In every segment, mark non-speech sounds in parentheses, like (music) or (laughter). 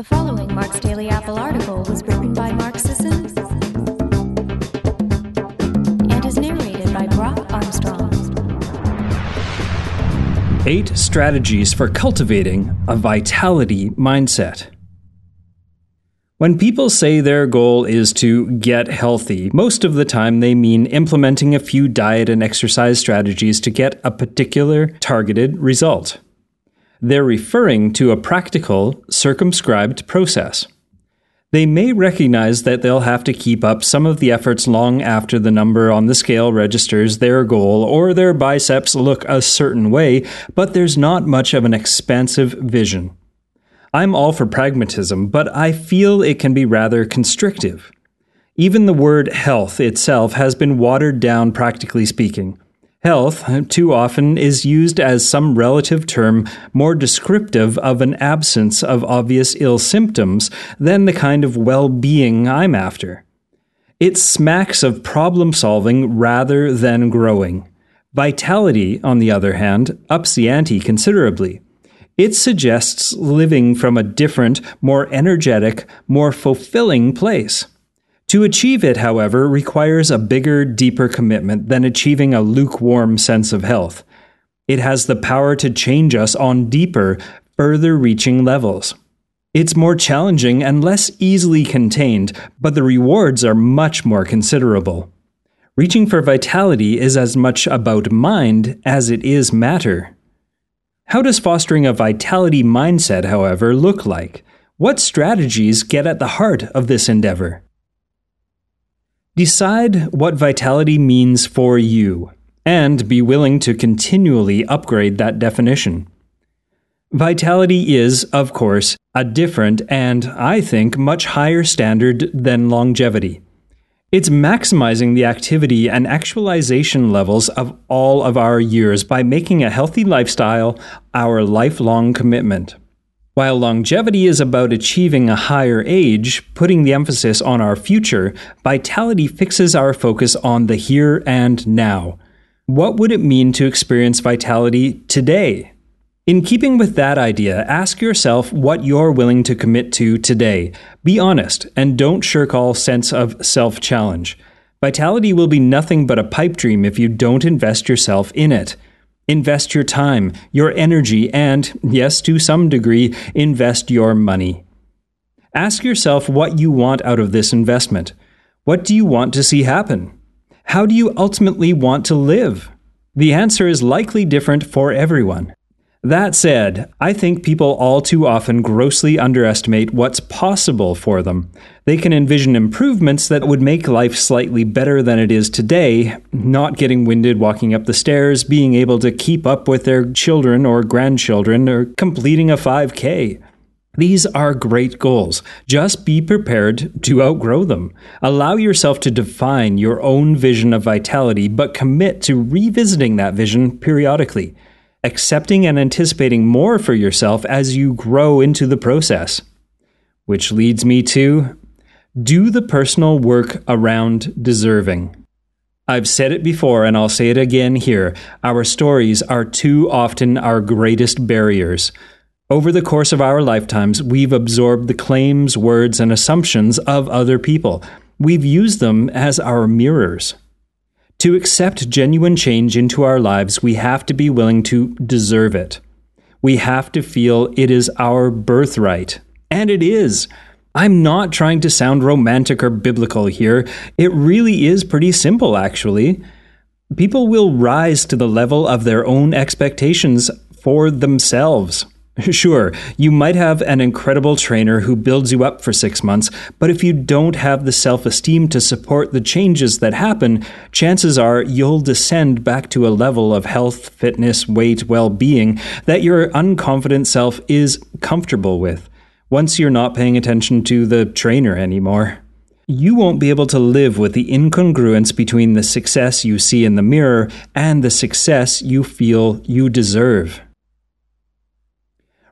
The following Mark's Daily Apple article was written by Mark Sisson and is narrated by Brock Armstrong. Eight strategies for cultivating a vitality mindset. When people say their goal is to get healthy, most of the time they mean implementing a few diet and exercise strategies to get a particular targeted result. They're referring to a practical, circumscribed process. They may recognize that they'll have to keep up some of the efforts long after the number on the scale registers their goal or their biceps look a certain way, but there's not much of an expansive vision. I'm all for pragmatism, but I feel it can be rather constrictive. Even the word health itself has been watered down, practically speaking. Health, uh, too often, is used as some relative term more descriptive of an absence of obvious ill symptoms than the kind of well being I'm after. It smacks of problem solving rather than growing. Vitality, on the other hand, ups the ante considerably. It suggests living from a different, more energetic, more fulfilling place. To achieve it, however, requires a bigger, deeper commitment than achieving a lukewarm sense of health. It has the power to change us on deeper, further reaching levels. It's more challenging and less easily contained, but the rewards are much more considerable. Reaching for vitality is as much about mind as it is matter. How does fostering a vitality mindset, however, look like? What strategies get at the heart of this endeavor? Decide what vitality means for you, and be willing to continually upgrade that definition. Vitality is, of course, a different and, I think, much higher standard than longevity. It's maximizing the activity and actualization levels of all of our years by making a healthy lifestyle our lifelong commitment. While longevity is about achieving a higher age, putting the emphasis on our future, vitality fixes our focus on the here and now. What would it mean to experience vitality today? In keeping with that idea, ask yourself what you're willing to commit to today. Be honest and don't shirk all sense of self challenge. Vitality will be nothing but a pipe dream if you don't invest yourself in it. Invest your time, your energy, and, yes, to some degree, invest your money. Ask yourself what you want out of this investment. What do you want to see happen? How do you ultimately want to live? The answer is likely different for everyone. That said, I think people all too often grossly underestimate what's possible for them. They can envision improvements that would make life slightly better than it is today, not getting winded walking up the stairs, being able to keep up with their children or grandchildren, or completing a 5K. These are great goals. Just be prepared to outgrow them. Allow yourself to define your own vision of vitality, but commit to revisiting that vision periodically accepting and anticipating more for yourself as you grow into the process. Which leads me to do the personal work around deserving. I've said it before and I'll say it again here. Our stories are too often our greatest barriers. Over the course of our lifetimes, we've absorbed the claims, words, and assumptions of other people. We've used them as our mirrors. To accept genuine change into our lives, we have to be willing to deserve it. We have to feel it is our birthright. And it is. I'm not trying to sound romantic or biblical here. It really is pretty simple, actually. People will rise to the level of their own expectations for themselves. (laughs) Sure, you might have an incredible trainer who builds you up for six months, but if you don't have the self esteem to support the changes that happen, chances are you'll descend back to a level of health, fitness, weight, well being that your unconfident self is comfortable with once you're not paying attention to the trainer anymore. You won't be able to live with the incongruence between the success you see in the mirror and the success you feel you deserve.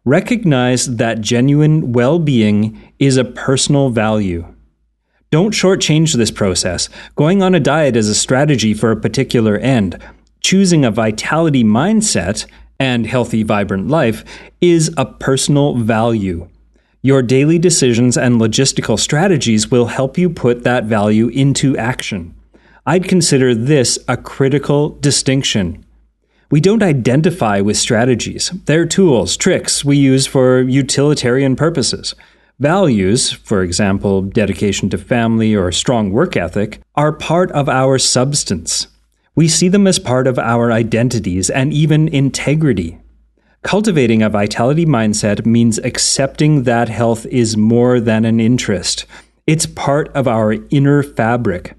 Recognize that genuine well being is a personal value. Don't shortchange this process. Going on a diet is a strategy for a particular end. Choosing a vitality mindset and healthy, vibrant life is a personal value. Your daily decisions and logistical strategies will help you put that value into action. I'd consider this a critical distinction. We don't identify with strategies. They're tools, tricks we use for utilitarian purposes. Values, for example, dedication to family or strong work ethic, are part of our substance. We see them as part of our identities and even integrity. Cultivating a vitality mindset means accepting that health is more than an interest. It's part of our inner fabric.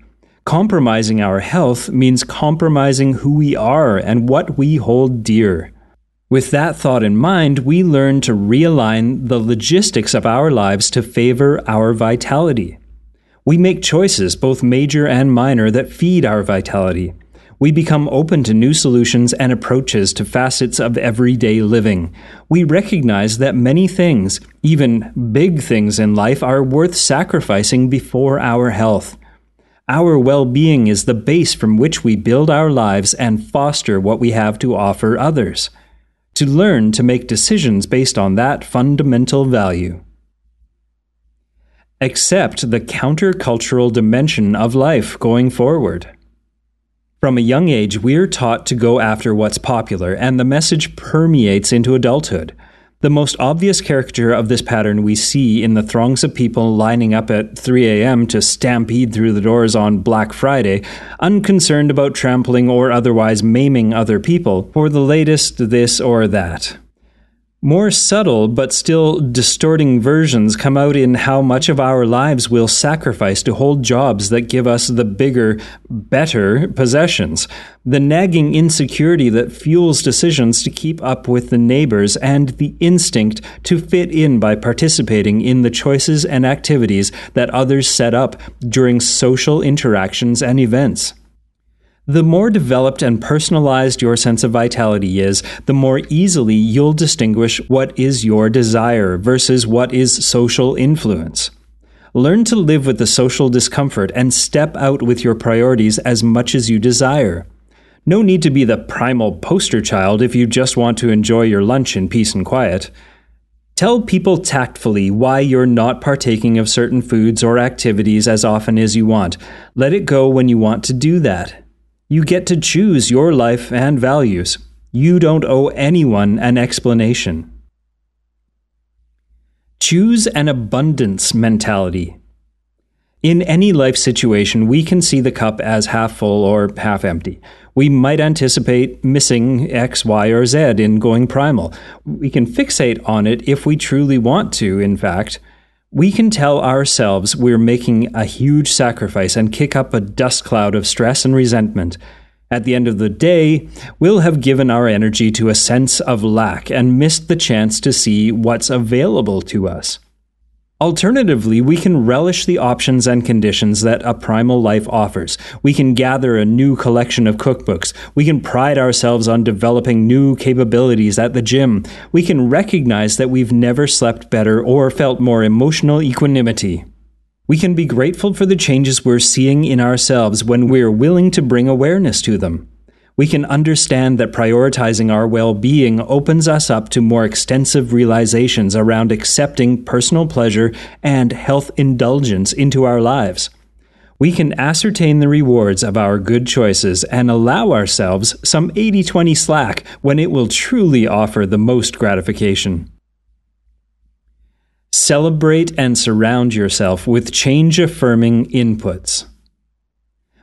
Compromising our health means compromising who we are and what we hold dear. With that thought in mind, we learn to realign the logistics of our lives to favor our vitality. We make choices, both major and minor, that feed our vitality. We become open to new solutions and approaches to facets of everyday living. We recognize that many things, even big things in life, are worth sacrificing before our health. Our well being is the base from which we build our lives and foster what we have to offer others. To learn to make decisions based on that fundamental value. Accept the countercultural dimension of life going forward. From a young age, we're taught to go after what's popular, and the message permeates into adulthood. The most obvious caricature of this pattern we see in the throngs of people lining up at 3 a.m. to stampede through the doors on Black Friday, unconcerned about trampling or otherwise maiming other people for the latest this or that. More subtle but still distorting versions come out in how much of our lives we'll sacrifice to hold jobs that give us the bigger, better possessions, the nagging insecurity that fuels decisions to keep up with the neighbors, and the instinct to fit in by participating in the choices and activities that others set up during social interactions and events. The more developed and personalized your sense of vitality is, the more easily you'll distinguish what is your desire versus what is social influence. Learn to live with the social discomfort and step out with your priorities as much as you desire. No need to be the primal poster child if you just want to enjoy your lunch in peace and quiet. Tell people tactfully why you're not partaking of certain foods or activities as often as you want. Let it go when you want to do that. You get to choose your life and values. You don't owe anyone an explanation. Choose an abundance mentality. In any life situation, we can see the cup as half full or half empty. We might anticipate missing X, Y, or Z in going primal. We can fixate on it if we truly want to, in fact. We can tell ourselves we're making a huge sacrifice and kick up a dust cloud of stress and resentment. At the end of the day, we'll have given our energy to a sense of lack and missed the chance to see what's available to us. Alternatively, we can relish the options and conditions that a primal life offers. We can gather a new collection of cookbooks. We can pride ourselves on developing new capabilities at the gym. We can recognize that we've never slept better or felt more emotional equanimity. We can be grateful for the changes we're seeing in ourselves when we're willing to bring awareness to them we can understand that prioritizing our well being opens us up to more extensive realizations around accepting personal pleasure and health indulgence into our lives. We can ascertain the rewards of our good choices and allow ourselves some 80 20 slack when it will truly offer the most gratification. Celebrate and surround yourself with change affirming inputs.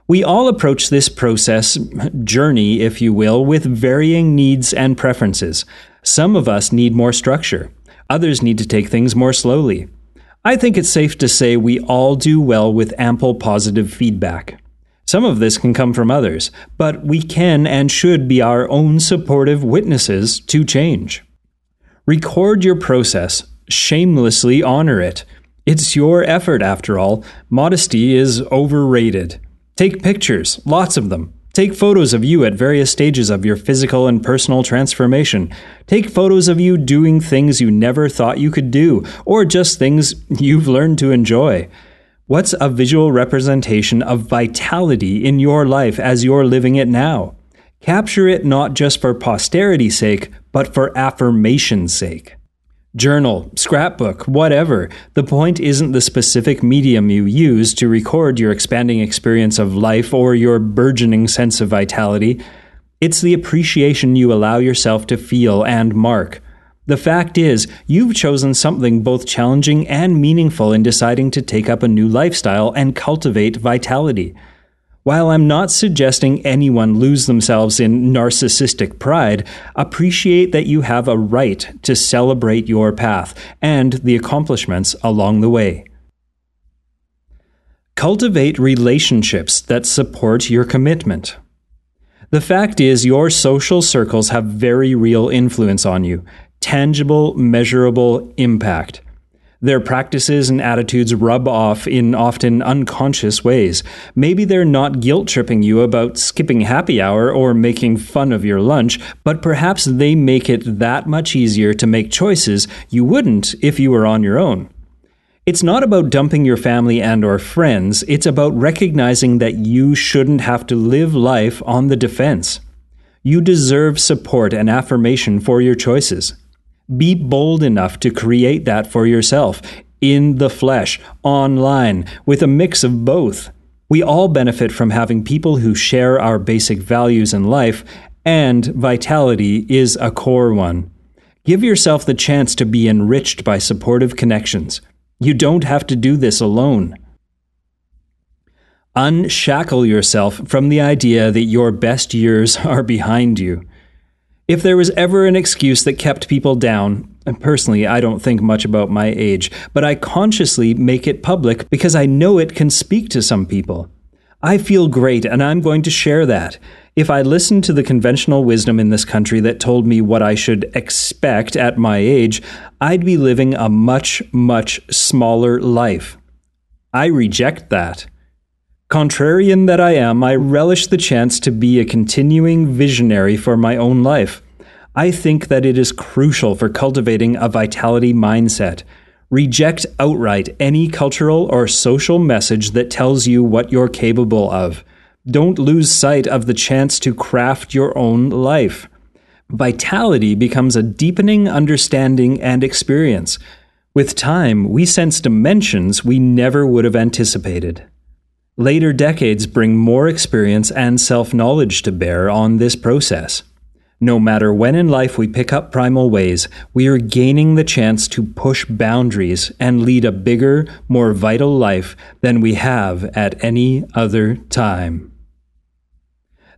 We all approach this process, journey, if you will, with varying needs and preferences. Some of us need more structure, others need to take things more slowly. I think it's safe to say we all do well with ample positive feedback. Some of this can come from others, but we can and should be our own supportive witnesses to change. Record your process, shamelessly honor it. It's your effort, after all. Modesty is overrated. Take pictures, lots of them. Take photos of you at various stages of your physical and personal transformation. Take photos of you doing things you never thought you could do, or just things you've learned to enjoy. What's a visual representation of vitality in your life as you're living it now? Capture it not just for posterity's sake, but for affirmation's sake. Journal, scrapbook, whatever. The point isn't the specific medium you use to record your expanding experience of life or your burgeoning sense of vitality. It's the appreciation you allow yourself to feel and mark. The fact is, you've chosen something both challenging and meaningful in deciding to take up a new lifestyle and cultivate vitality. While I'm not suggesting anyone lose themselves in narcissistic pride, appreciate that you have a right to celebrate your path and the accomplishments along the way. Cultivate relationships that support your commitment. The fact is, your social circles have very real influence on you, tangible, measurable impact. Their practices and attitudes rub off in often unconscious ways. Maybe they're not guilt tripping you about skipping happy hour or making fun of your lunch, but perhaps they make it that much easier to make choices you wouldn't if you were on your own. It's not about dumping your family and or friends, it's about recognizing that you shouldn't have to live life on the defense. You deserve support and affirmation for your choices. Be bold enough to create that for yourself in the flesh, online, with a mix of both. We all benefit from having people who share our basic values in life, and vitality is a core one. Give yourself the chance to be enriched by supportive connections. You don't have to do this alone. Unshackle yourself from the idea that your best years are behind you. If there was ever an excuse that kept people down, and personally, I don't think much about my age, but I consciously make it public because I know it can speak to some people. I feel great, and I'm going to share that. If I listened to the conventional wisdom in this country that told me what I should expect at my age, I'd be living a much, much smaller life. I reject that. Contrarian that I am, I relish the chance to be a continuing visionary for my own life. I think that it is crucial for cultivating a vitality mindset. Reject outright any cultural or social message that tells you what you're capable of. Don't lose sight of the chance to craft your own life. Vitality becomes a deepening understanding and experience. With time, we sense dimensions we never would have anticipated. Later decades bring more experience and self knowledge to bear on this process. No matter when in life we pick up primal ways, we are gaining the chance to push boundaries and lead a bigger, more vital life than we have at any other time.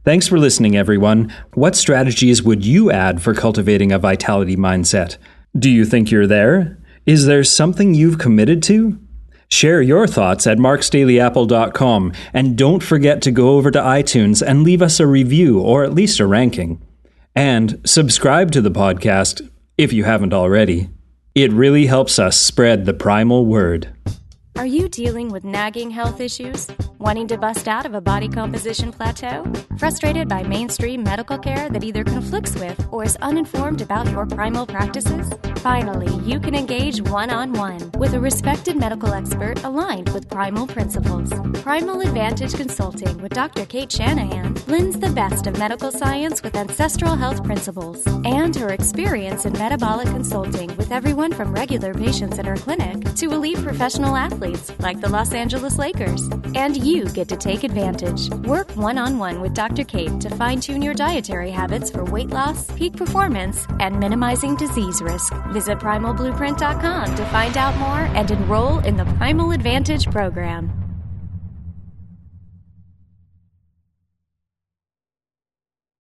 Thanks for listening, everyone. What strategies would you add for cultivating a vitality mindset? Do you think you're there? Is there something you've committed to? Share your thoughts at marksdailyapple.com and don't forget to go over to iTunes and leave us a review or at least a ranking. And subscribe to the podcast if you haven't already. It really helps us spread the primal word. Are you dealing with nagging health issues? Wanting to bust out of a body composition plateau? Frustrated by mainstream medical care that either conflicts with or is uninformed about your primal practices? Finally, you can engage one on one with a respected medical expert aligned with primal principles. Primal Advantage Consulting with Dr. Cate Shanahan blends the best of medical science with ancestral health principles and her experience in metabolic consulting with everyone from regular patients at her clinic to elite professional athletes like the Los Angeles Lakers. And you get to take advantage. Work one on one with Dr. Cate to fine tune your dietary habits for weight loss, peak performance, and minimizing disease risk. Visit primalblueprint.com to find out more and enroll in the Primal Advantage program.